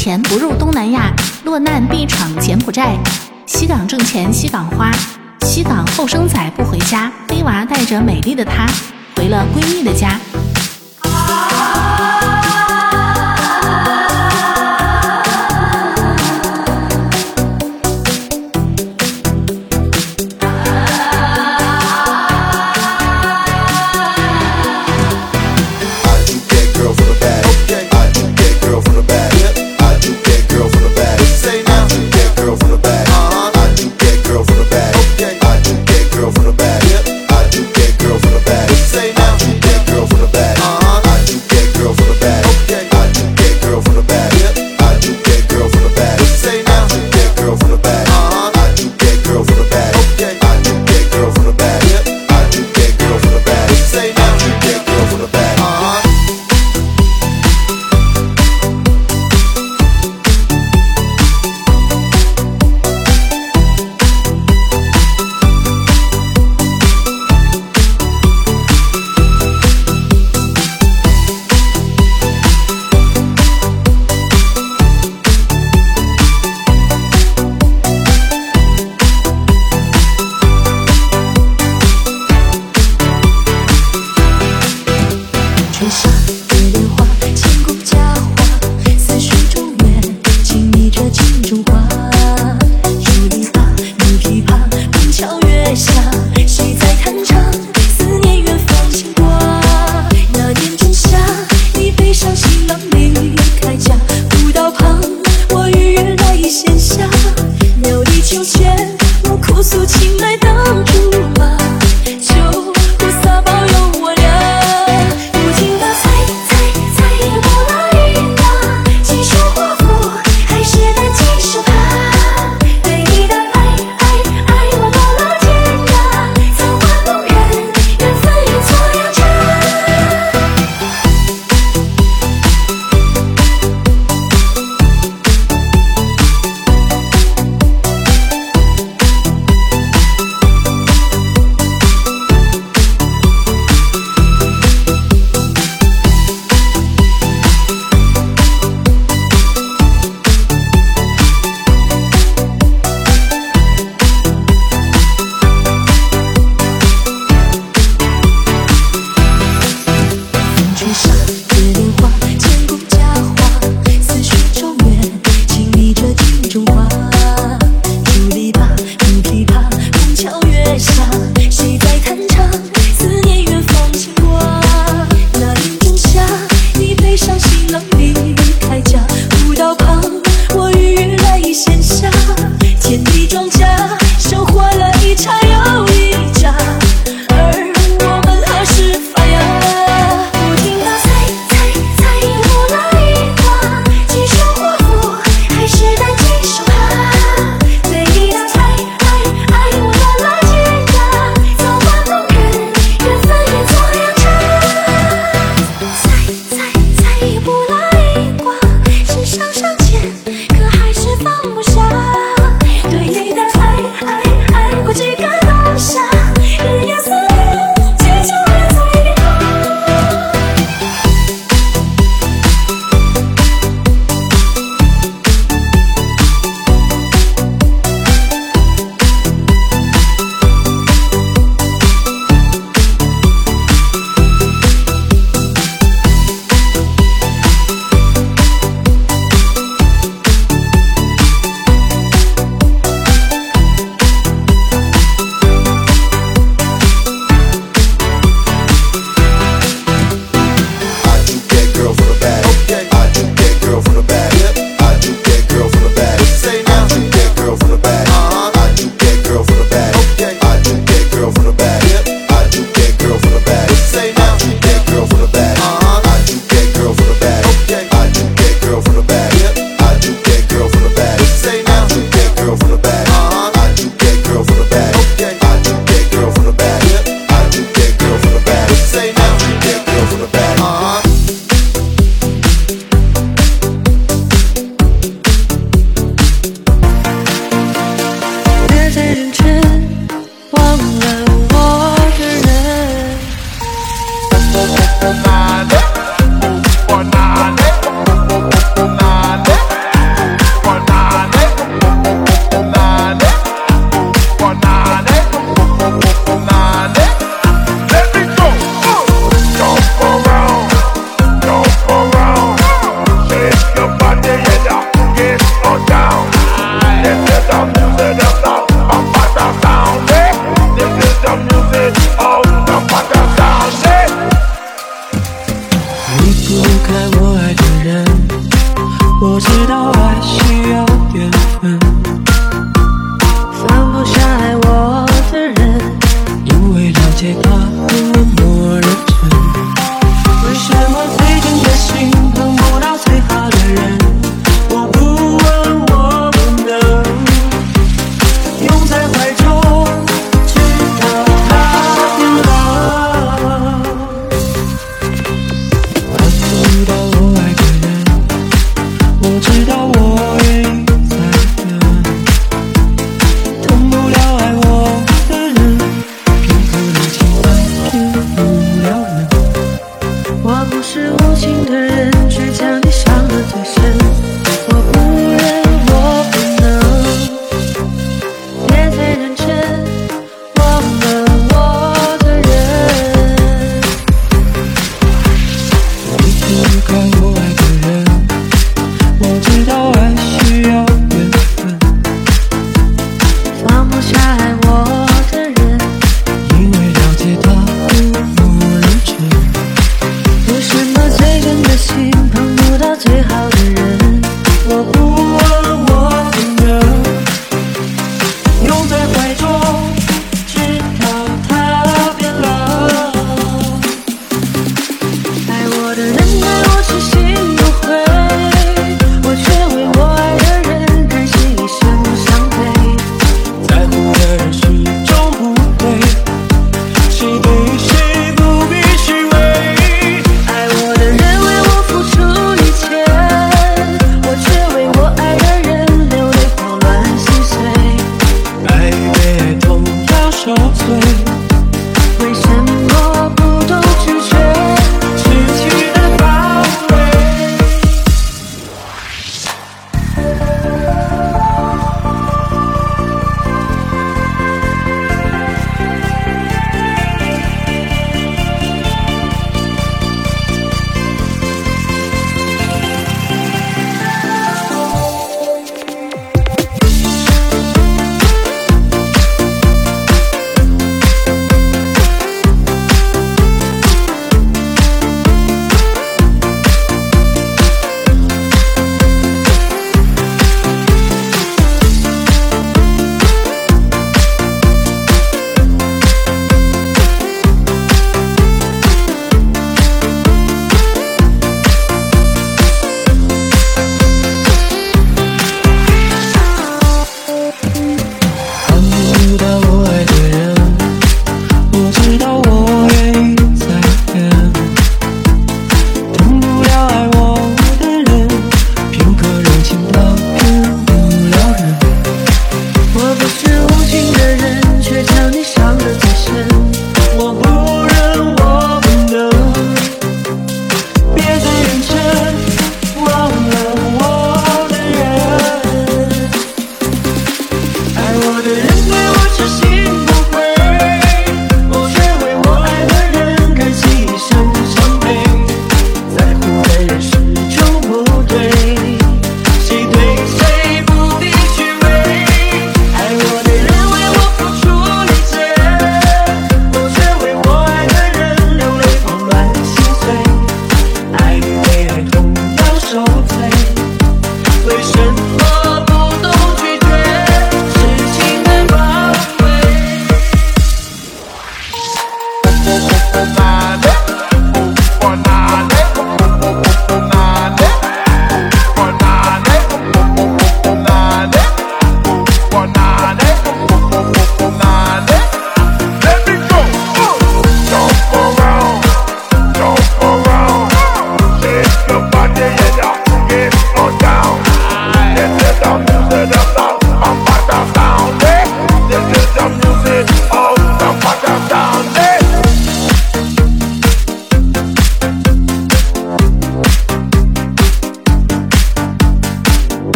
钱不入东南亚，落难必闯柬埔寨。西港挣钱西港花，西港后生仔不回家，黑娃带着美丽的她回了闺蜜的家。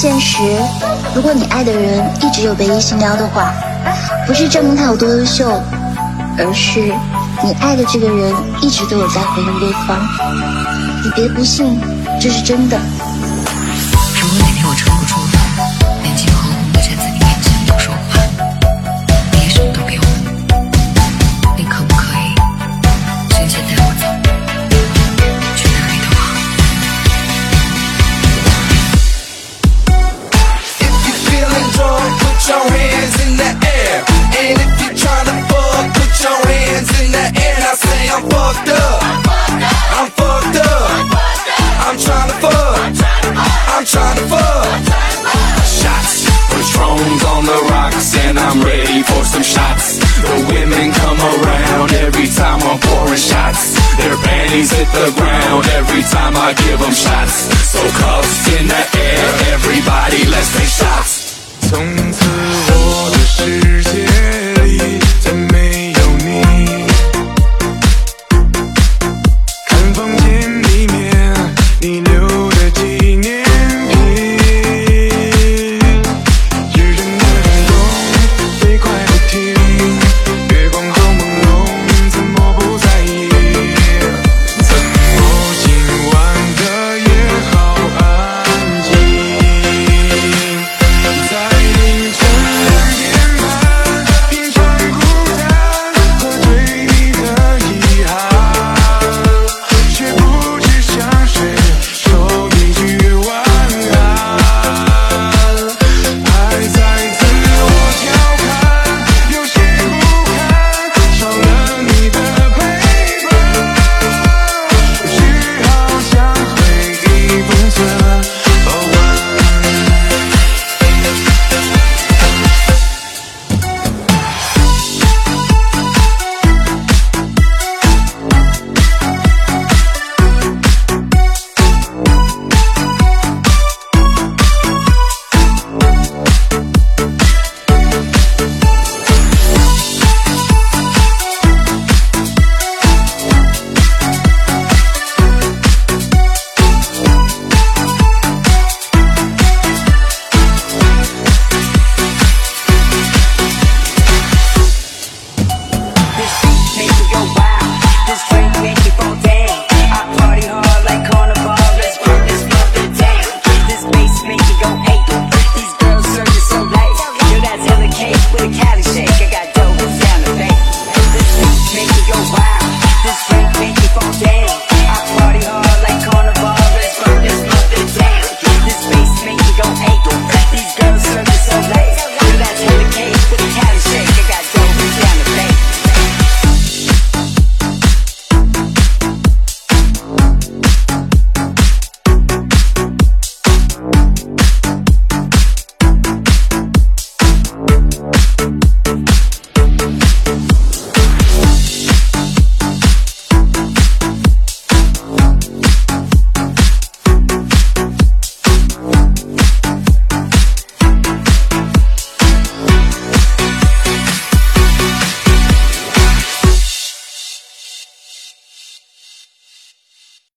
现实，如果你爱的人一直有被异性撩的话，不是证明他有多优秀，而是你爱的这个人一直都有在回应对方。你别不信，这是真的。the ground every time I give them shots. So cuffs in the air, everybody, let's take shots.